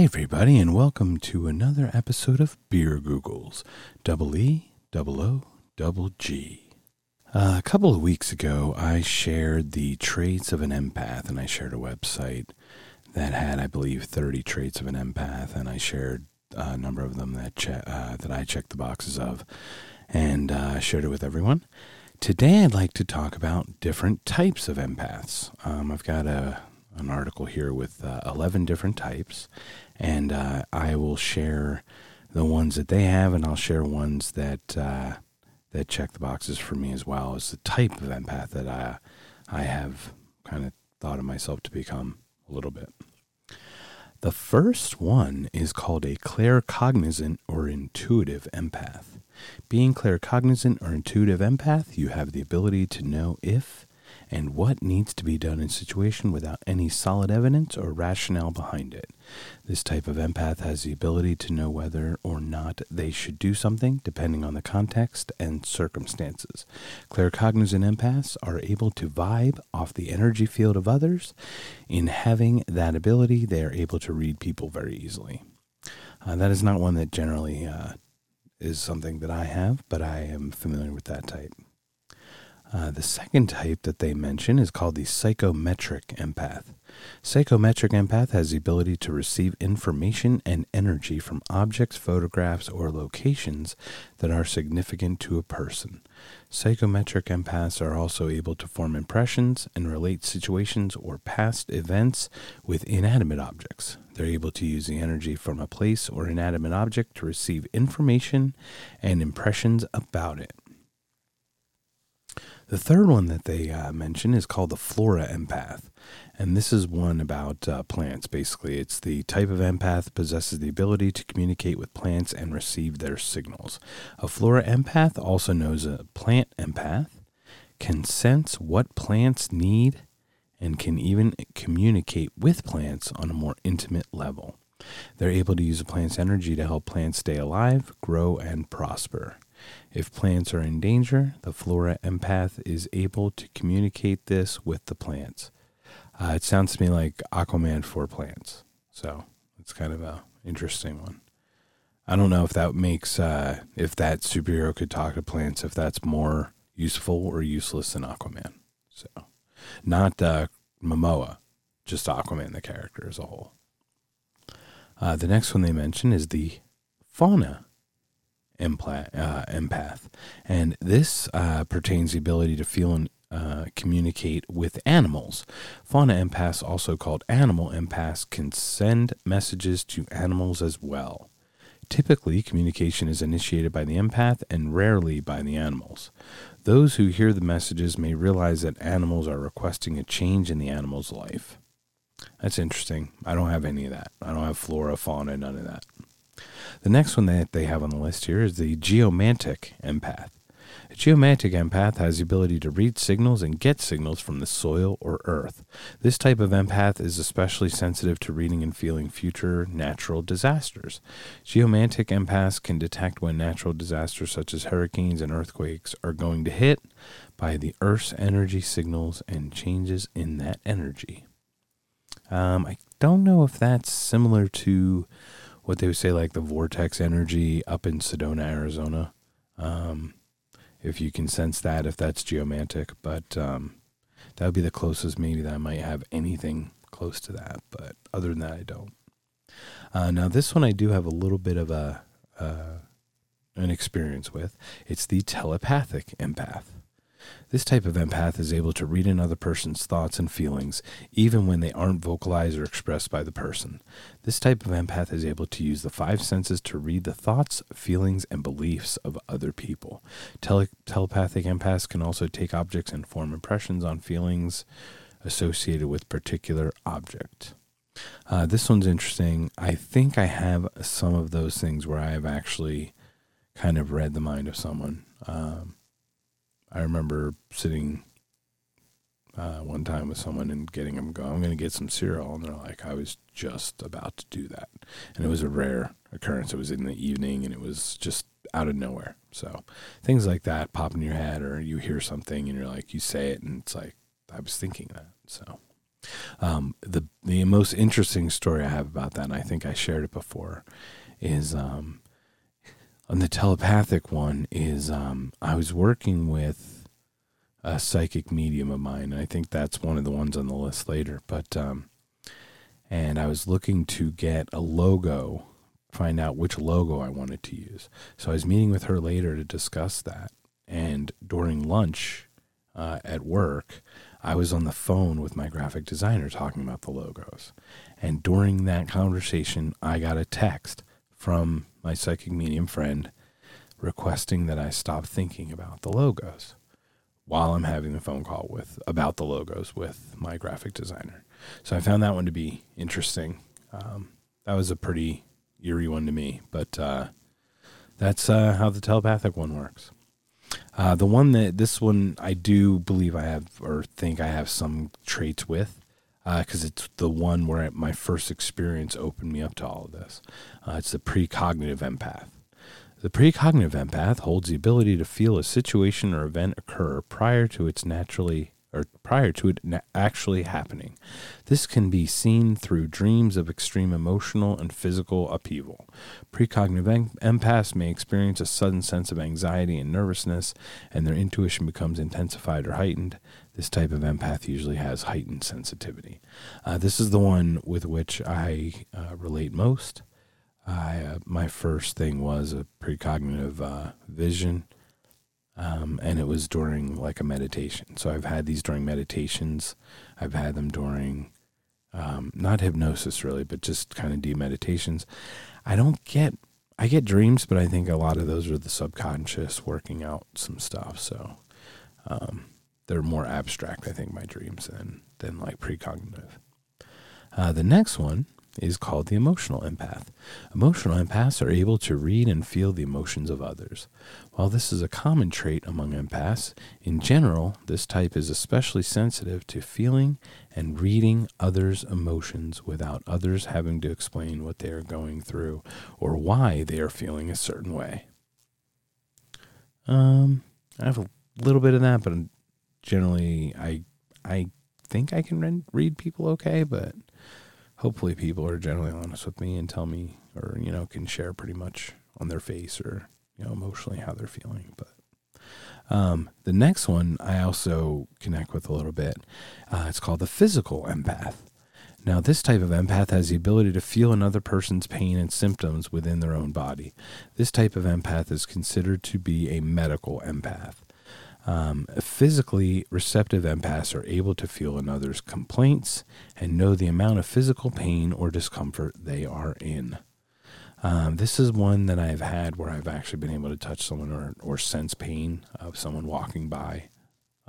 Hey, everybody, and welcome to another episode of Beer Googgles, double E, double O, double G. Uh, a couple of weeks ago, I shared the traits of an empath, and I shared a website that had, I believe, 30 traits of an empath, and I shared a number of them that che- uh, that I checked the boxes of, and uh, shared it with everyone. Today, I'd like to talk about different types of empaths. Um, I've got a an article here with uh, 11 different types, and uh, I will share the ones that they have, and I'll share ones that uh, that check the boxes for me as well as the type of empath that I I have kind of thought of myself to become a little bit. The first one is called a claircognizant or intuitive empath. Being claircognizant or intuitive empath, you have the ability to know if and what needs to be done in situation without any solid evidence or rationale behind it. This type of empath has the ability to know whether or not they should do something depending on the context and circumstances. Claircognizant empaths are able to vibe off the energy field of others. In having that ability, they are able to read people very easily. Uh, that is not one that generally uh, is something that I have, but I am familiar with that type. Uh, the second type that they mention is called the psychometric empath. Psychometric empath has the ability to receive information and energy from objects, photographs, or locations that are significant to a person. Psychometric empaths are also able to form impressions and relate situations or past events with inanimate objects. They're able to use the energy from a place or inanimate object to receive information and impressions about it. The third one that they uh, mention is called the flora empath. And this is one about uh, plants, basically. It's the type of empath possesses the ability to communicate with plants and receive their signals. A flora empath, also known as a plant empath, can sense what plants need and can even communicate with plants on a more intimate level. They're able to use a plant's energy to help plants stay alive, grow, and prosper. If plants are in danger, the flora empath is able to communicate this with the plants. Uh, it sounds to me like Aquaman for plants. So it's kind of a interesting one. I don't know if that makes uh, if that superhero could talk to plants, if that's more useful or useless than Aquaman. So not uh, Momoa, just Aquaman the character as a whole. Uh, the next one they mention is the fauna impla- uh, empath, and this uh, pertains the ability to feel and uh, communicate with animals. Fauna empaths, also called animal empaths, can send messages to animals as well. Typically, communication is initiated by the empath and rarely by the animals. Those who hear the messages may realize that animals are requesting a change in the animal's life. That's interesting. I don't have any of that. I don't have flora, fauna, none of that. The next one that they have on the list here is the geomantic empath. A geomantic empath has the ability to read signals and get signals from the soil or earth. This type of empath is especially sensitive to reading and feeling future natural disasters. Geomantic empaths can detect when natural disasters such as hurricanes and earthquakes are going to hit by the Earth's energy signals and changes in that energy. Um, I don't know if that's similar to what they would say like the vortex energy up in Sedona, Arizona. Um, if you can sense that, if that's geomantic, but um, that would be the closest maybe that I might have anything close to that. But other than that, I don't. Uh, now this one I do have a little bit of a uh, an experience with. It's the telepathic empath. This type of empath is able to read another person's thoughts and feelings, even when they aren't vocalized or expressed by the person. This type of empath is able to use the five senses to read the thoughts, feelings, and beliefs of other people. Tele- telepathic empaths can also take objects and form impressions on feelings associated with particular object. Uh, this one's interesting. I think I have some of those things where I have actually kind of read the mind of someone. Um, I remember sitting uh, one time with someone and getting them go, I'm going to get some cereal. And they're like, I was just about to do that. And it was a rare occurrence. It was in the evening and it was just out of nowhere. So things like that pop in your head or you hear something and you're like, you say it and it's like, I was thinking that. So Um, the the most interesting story I have about that, and I think I shared it before, is um, on the telepathic one. Is um, I was working with a psychic medium of mine, and I think that's one of the ones on the list later. But um, and I was looking to get a logo, find out which logo I wanted to use. So I was meeting with her later to discuss that, and during lunch uh, at work. I was on the phone with my graphic designer talking about the logos. And during that conversation, I got a text from my psychic medium friend requesting that I stop thinking about the logos while I'm having the phone call with about the logos with my graphic designer. So I found that one to be interesting. Um, that was a pretty eerie one to me, but uh, that's uh, how the telepathic one works. Uh, the one that this one I do believe I have or think I have some traits with because uh, it's the one where my first experience opened me up to all of this. Uh, it's the precognitive empath. The precognitive empath holds the ability to feel a situation or event occur prior to its naturally or prior to it actually happening. This can be seen through dreams of extreme emotional and physical upheaval. Precognitive empaths may experience a sudden sense of anxiety and nervousness, and their intuition becomes intensified or heightened. This type of empath usually has heightened sensitivity. Uh, this is the one with which I uh, relate most. I, uh, my first thing was a precognitive uh, vision um, and it was during like a meditation. So I've had these during meditations. I've had them during um, not hypnosis really, but just kind of deep meditations. I don't get I get dreams, but I think a lot of those are the subconscious working out some stuff. So um, they're more abstract, I think, my dreams than than like precognitive. Uh, the next one is called the emotional empath. Emotional empaths are able to read and feel the emotions of others. While this is a common trait among empaths, in general, this type is especially sensitive to feeling and reading others' emotions without others having to explain what they are going through or why they are feeling a certain way. Um, I have a little bit of that, but generally, I I think I can read people okay, but hopefully people are generally honest with me and tell me or you know can share pretty much on their face or you know emotionally how they're feeling but um, the next one i also connect with a little bit uh, it's called the physical empath. Now this type of empath has the ability to feel another person's pain and symptoms within their own body. This type of empath is considered to be a medical empath um, physically receptive empaths are able to feel another's complaints and know the amount of physical pain or discomfort they are in. Um, this is one that I've had where I've actually been able to touch someone or, or sense pain of someone walking by,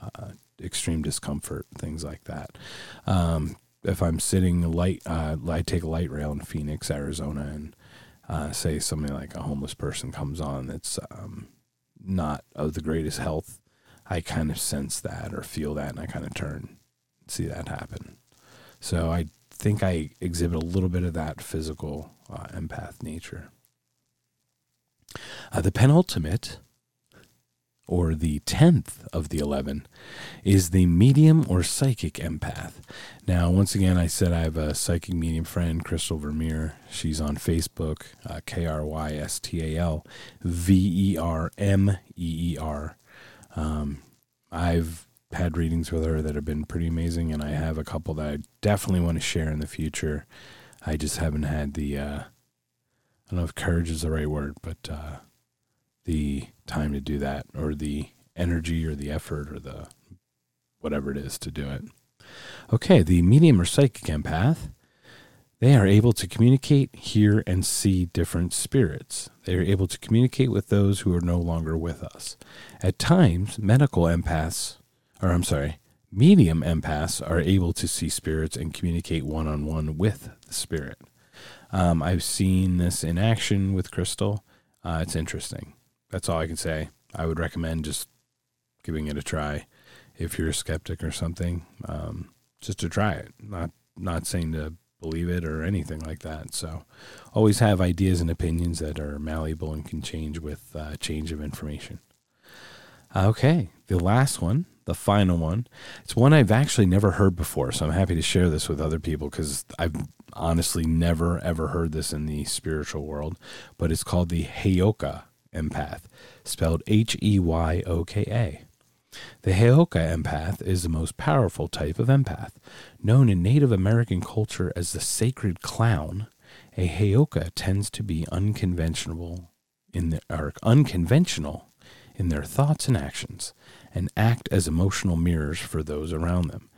uh, extreme discomfort, things like that. Um, if I'm sitting light, uh, I take a light rail in Phoenix, Arizona, and uh, say something like a homeless person comes on that's um, not of the greatest health I kind of sense that or feel that, and I kind of turn, see that happen. So I think I exhibit a little bit of that physical uh, empath nature. Uh, the penultimate, or the tenth of the eleven, is the medium or psychic empath. Now, once again, I said I have a psychic medium friend, Krystal Vermeer. She's on Facebook, uh, K R Y S T A L V E R M E E R. Um, I've had readings with her that have been pretty amazing, and I have a couple that I definitely want to share in the future. I just haven't had the, uh, I don't know if courage is the right word, but uh, the time to do that, or the energy, or the effort, or the whatever it is to do it. Okay, the medium or psychic empath they are able to communicate, hear, and see different spirits. They are able to communicate with those who are no longer with us. At times, medical empaths, or I'm sorry, medium empaths are able to see spirits and communicate one on one with the spirit. Um, I've seen this in action with Krystal. Uh, it's interesting. That's all I can say. I would recommend just giving it a try if you're a skeptic or something. Um, just to try it. Not not saying to believe it or anything like that. So always have ideas and opinions that are malleable and can change with uh, change of information. Okay, the last one, the final one. It's one I've actually never heard before, so I'm happy to share this with other people because I've honestly never ever heard this in the spiritual world. But it's called the Heyoka empath, spelled H E Y O K A. The Heyoka empath is the most powerful type of empath. Known in Native American culture as the sacred clown, a Heyoka tends to be unconventional in the, or unconventional in their thoughts and actions and act as emotional mirrors for those around them.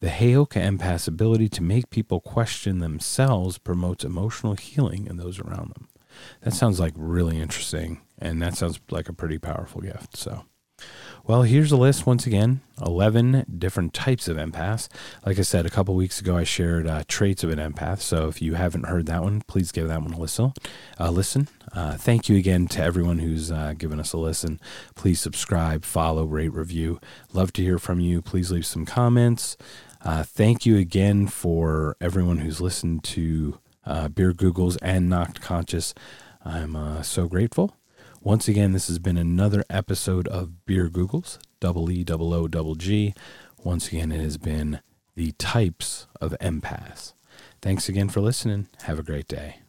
The Heyoka empath's ability to make people question themselves promotes emotional healing in those around them. That sounds like really interesting, and that sounds like a pretty powerful gift. So, well, here's a list once again 11 different types of empaths. Like I said, a couple weeks ago, I shared uh, traits of an empath. So if you haven't heard that one, please give that one a listen. Uh, listen. Uh, thank you again to everyone who's uh, given us a listen. Please subscribe, follow, rate, review. Love to hear from you. Please leave some comments. Uh, thank you again for everyone who's listened to uh, Beer Googgles and Knocked Conscious. I'm so grateful. Once again, this has been another episode of Beer Googgles, double E double O double G. Once again, it has been the types of empaths. Thanks again for listening. Have a great day.